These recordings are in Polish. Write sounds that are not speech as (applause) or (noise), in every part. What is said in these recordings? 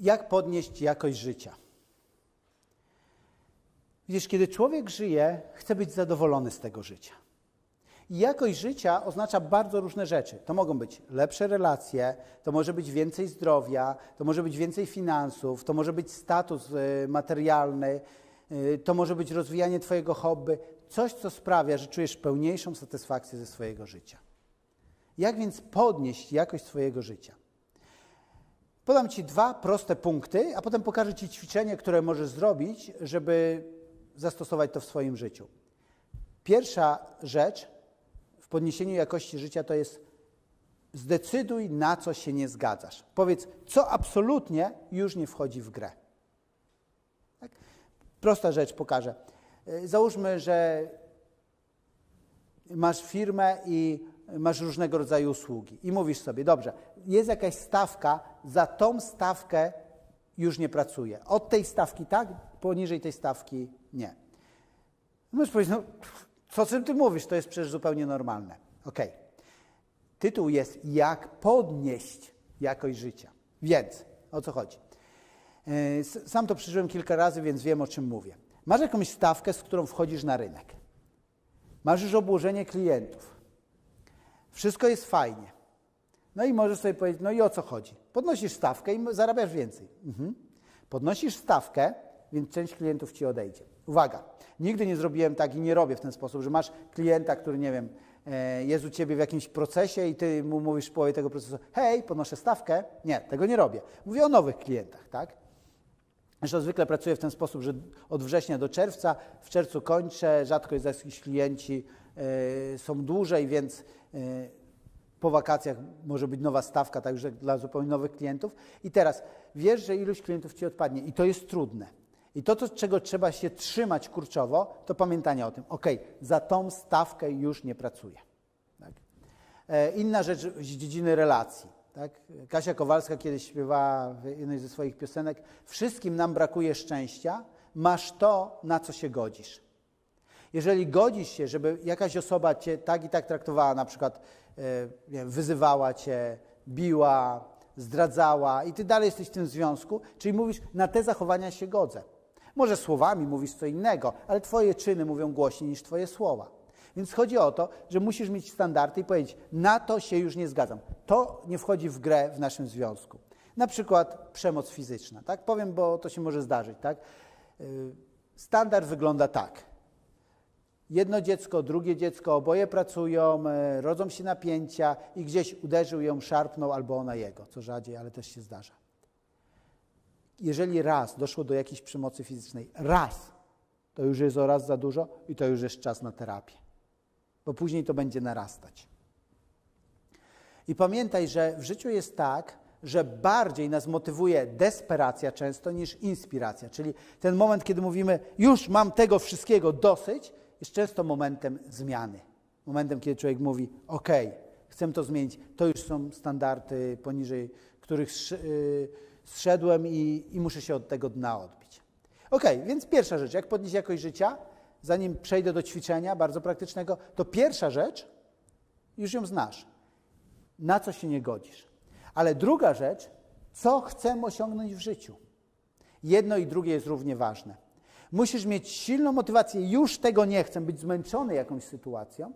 jak podnieść jakość życia. Widzisz, kiedy człowiek żyje, chce być zadowolony z tego życia. I jakość życia oznacza bardzo różne rzeczy. To mogą być lepsze relacje, to może być więcej zdrowia, to może być więcej finansów, to może być status y, materialny, y, to może być rozwijanie Twojego hobby, coś, co sprawia, że czujesz pełniejszą satysfakcję ze swojego życia. Jak więc podnieść jakość swojego życia? Podam Ci dwa proste punkty, a potem pokażę Ci ćwiczenie, które możesz zrobić, żeby zastosować to w swoim życiu. Pierwsza rzecz w podniesieniu jakości życia to jest zdecyduj, na co się nie zgadzasz. Powiedz, co absolutnie już nie wchodzi w grę. Tak? Prosta rzecz pokażę. Załóżmy, że masz firmę i masz różnego rodzaju usługi i mówisz sobie, dobrze, jest jakaś stawka, za tą stawkę już nie pracuję. Od tej stawki tak, poniżej tej stawki nie. Możesz powiedzieć, no co czym ty mówisz, to jest przecież zupełnie normalne. Ok. Tytuł jest Jak podnieść jakość życia. Więc, o co chodzi? E, sam to przeżyłem kilka razy, więc wiem, o czym mówię. Masz jakąś stawkę, z którą wchodzisz na rynek. Masz już obłożenie klientów. Wszystko jest fajnie. No i możesz sobie powiedzieć, no i o co chodzi? Podnosisz stawkę i zarabiasz więcej. Mhm. Podnosisz stawkę, więc część klientów ci odejdzie. Uwaga, nigdy nie zrobiłem tak i nie robię w ten sposób, że masz klienta, który, nie wiem, e, jest u ciebie w jakimś procesie i ty mu mówisz w połowie tego procesu, hej, podnoszę stawkę. Nie, tego nie robię. Mówię o nowych klientach, tak? Zresztą zwykle pracuję w ten sposób, że od września do czerwca, w czerwcu kończę, rzadko jest jakiś klienci są dłużej, więc y, po wakacjach może być nowa stawka, także dla zupełnie nowych klientów. I teraz wiesz, że ilość klientów ci odpadnie i to jest trudne. I to, to czego trzeba się trzymać kurczowo, to pamiętanie o tym. Ok, za tą stawkę już nie pracuję. Tak? E, inna rzecz z dziedziny relacji. Tak? Kasia Kowalska kiedyś śpiewała w jednej ze swoich piosenek: Wszystkim nam brakuje szczęścia, masz to, na co się godzisz. Jeżeli godzisz się, żeby jakaś osoba cię tak i tak traktowała, na przykład e, wiem, wyzywała cię, biła, zdradzała i ty dalej jesteś w tym związku, czyli mówisz, na te zachowania się godzę. Może słowami mówisz co innego, ale twoje czyny mówią głośniej niż twoje słowa. Więc chodzi o to, że musisz mieć standardy i powiedzieć, na to się już nie zgadzam. To nie wchodzi w grę w naszym związku. Na przykład przemoc fizyczna. Tak? Powiem, bo to się może zdarzyć. Tak? Y, standard wygląda tak. Jedno dziecko, drugie dziecko, oboje pracują, y, rodzą się napięcia i gdzieś uderzył ją, szarpnął albo ona jego, co rzadziej, ale też się zdarza. Jeżeli raz doszło do jakiejś przemocy fizycznej, raz, to już jest o raz za dużo i to już jest czas na terapię bo później to będzie narastać. I pamiętaj, że w życiu jest tak, że bardziej nas motywuje desperacja często niż inspiracja. Czyli ten moment, kiedy mówimy, już mam tego wszystkiego dosyć, jest często momentem zmiany. Momentem, kiedy człowiek mówi, OK, chcę to zmienić. To już są standardy, poniżej których y, zszedłem i, i muszę się od tego dna odbić. OK, więc pierwsza rzecz, jak podnieść jakość życia? zanim przejdę do ćwiczenia bardzo praktycznego, to pierwsza rzecz, już ją znasz. Na co się nie godzisz. Ale druga rzecz, co chcę osiągnąć w życiu. Jedno i drugie jest równie ważne. Musisz mieć silną motywację, już tego nie chcę, być zmęczony jakąś sytuacją.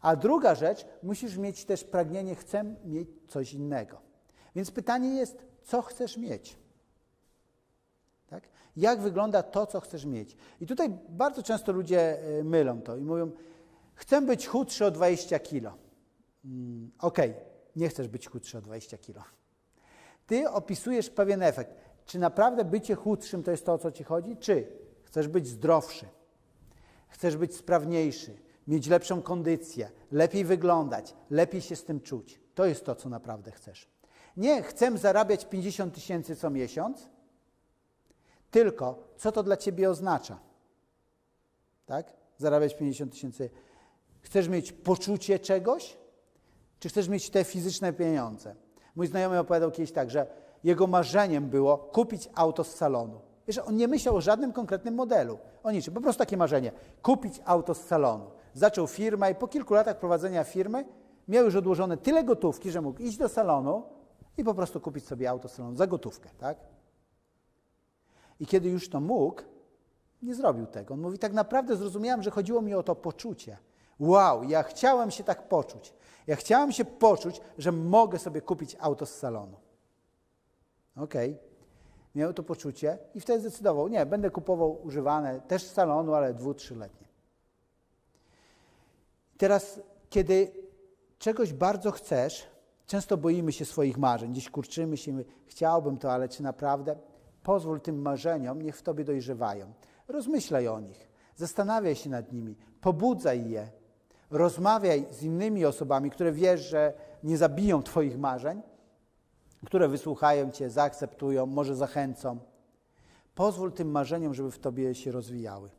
A druga rzecz, musisz mieć też pragnienie, chcę mieć coś innego. Więc pytanie jest, co chcesz mieć? Tak? Jak wygląda to, co chcesz mieć? I tutaj bardzo często ludzie e, mylą to i mówią, chcę być chudszy o 20 kilo. Mm, Okej, okay. nie chcesz być chudszy o 20 kilo. Ty opisujesz pewien efekt. Czy naprawdę bycie chudszym to jest to, o co ci chodzi? Czy chcesz być zdrowszy? Chcesz być sprawniejszy, mieć lepszą kondycję, lepiej wyglądać, lepiej się z tym czuć. To jest to, co naprawdę chcesz. Nie chcę zarabiać 50 tysięcy co miesiąc, tylko, co to dla ciebie oznacza? Tak? Zarabiać 50 tysięcy. Chcesz mieć poczucie czegoś? Czy chcesz mieć te fizyczne pieniądze? Mój znajomy opowiadał kiedyś tak, że jego marzeniem było kupić auto z salonu. Wiesz, on nie myślał o żadnym konkretnym modelu, o niczym, po prostu takie marzenie. Kupić auto z salonu. Zaczął firmę i po kilku latach prowadzenia firmy miał już odłożone tyle gotówki, że mógł iść do salonu i po prostu kupić sobie auto z salonu za gotówkę, tak? I kiedy już to mógł, nie zrobił tego. On mówi, tak naprawdę zrozumiałem, że chodziło mi o to poczucie. Wow, ja chciałem się tak poczuć. Ja chciałem się poczuć, że mogę sobie kupić auto z salonu. Okej. Okay. Miał to poczucie i wtedy zdecydował, nie, będę kupował używane, też z salonu, ale dwu, trzyletnie. Teraz, kiedy czegoś bardzo chcesz, często boimy się swoich marzeń, gdzieś kurczymy się, chciałbym to, ale czy naprawdę? Pozwól tym marzeniom, niech w tobie dojrzewają. Rozmyślaj o nich, zastanawiaj się nad nimi, pobudzaj je, rozmawiaj z innymi osobami, które wiesz, że nie zabiją Twoich marzeń, które wysłuchają Cię, zaakceptują, może zachęcą. Pozwól tym marzeniom, żeby w Tobie się rozwijały.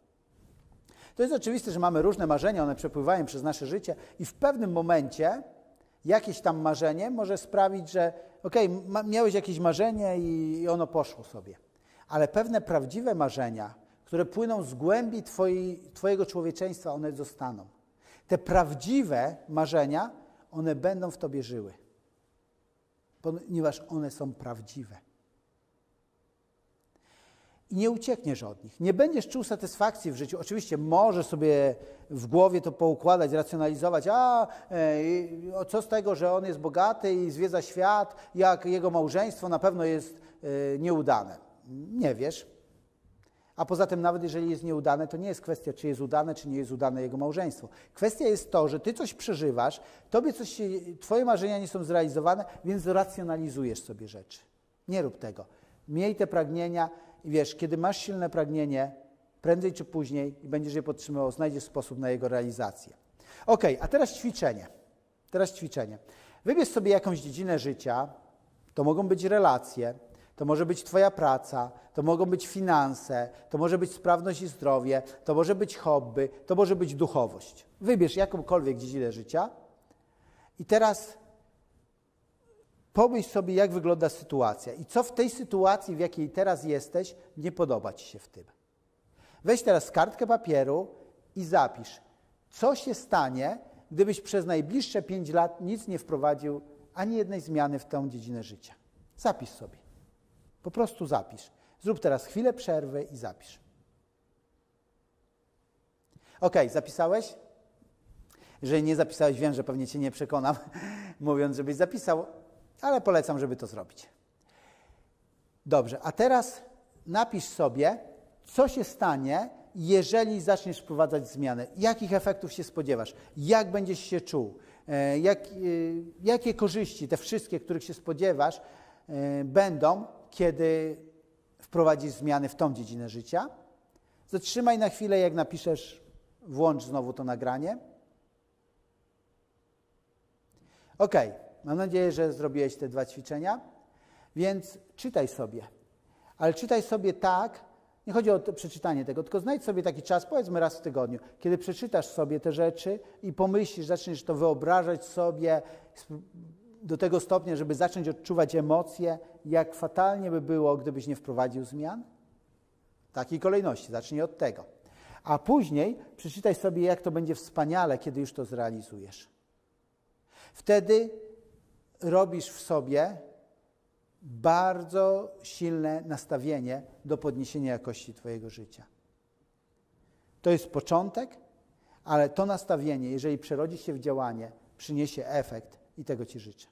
To jest oczywiste, że mamy różne marzenia, one przepływają przez nasze życie i w pewnym momencie jakieś tam marzenie może sprawić, że okej, okay, miałeś jakieś marzenie i ono poszło sobie. Ale pewne prawdziwe marzenia, które płyną z głębi twojej, Twojego człowieczeństwa, one zostaną. Te prawdziwe marzenia, one będą w Tobie żyły, ponieważ one są prawdziwe. I nie uciekniesz od nich. Nie będziesz czuł satysfakcji w życiu. Oczywiście możesz sobie w głowie to poukładać, racjonalizować. A e, co z tego, że on jest bogaty i zwiedza świat, jak jego małżeństwo na pewno jest e, nieudane. Nie wiesz. A poza tym, nawet jeżeli jest nieudane, to nie jest kwestia, czy jest udane, czy nie jest udane jego małżeństwo. Kwestia jest to, że ty coś przeżywasz, tobie coś się, twoje marzenia nie są zrealizowane, więc racjonalizujesz sobie rzeczy. Nie rób tego. Miej te pragnienia i wiesz, kiedy masz silne pragnienie, prędzej czy później i będziesz je podtrzymywał, znajdziesz sposób na jego realizację. Ok, a teraz ćwiczenie. Teraz ćwiczenie. Wybierz sobie jakąś dziedzinę życia, to mogą być relacje, to może być Twoja praca, to mogą być finanse, to może być sprawność i zdrowie, to może być hobby, to może być duchowość. Wybierz jakąkolwiek dziedzinę życia i teraz pomyśl sobie, jak wygląda sytuacja i co w tej sytuacji, w jakiej teraz jesteś, nie podoba Ci się w tym. Weź teraz kartkę papieru i zapisz, co się stanie, gdybyś przez najbliższe pięć lat nic nie wprowadził ani jednej zmiany w tę dziedzinę życia. Zapisz sobie. Po prostu zapisz. Zrób teraz chwilę przerwy i zapisz. Ok, zapisałeś? Jeżeli nie zapisałeś, wiem, że pewnie Cię nie przekonam, (laughs) mówiąc, żebyś zapisał, ale polecam, żeby to zrobić. Dobrze, a teraz napisz sobie, co się stanie, jeżeli zaczniesz wprowadzać zmiany. Jakich efektów się spodziewasz? Jak będziesz się czuł? E, jak, e, jakie korzyści, te wszystkie, których się spodziewasz, e, będą, kiedy wprowadzisz zmiany w tą dziedzinę życia. Zatrzymaj na chwilę, jak napiszesz, włącz znowu to nagranie. Ok, mam nadzieję, że zrobiłeś te dwa ćwiczenia, więc czytaj sobie. Ale czytaj sobie tak, nie chodzi o przeczytanie tego, tylko znajdź sobie taki czas, powiedzmy raz w tygodniu, kiedy przeczytasz sobie te rzeczy i pomyślisz, zaczniesz to wyobrażać sobie, do tego stopnia, żeby zacząć odczuwać emocje, jak fatalnie by było, gdybyś nie wprowadził zmian? Takiej kolejności, zacznij od tego. A później przeczytaj sobie, jak to będzie wspaniale, kiedy już to zrealizujesz. Wtedy robisz w sobie bardzo silne nastawienie do podniesienia jakości Twojego życia. To jest początek, ale to nastawienie, jeżeli przerodzi się w działanie, przyniesie efekt i tego Ci życzę.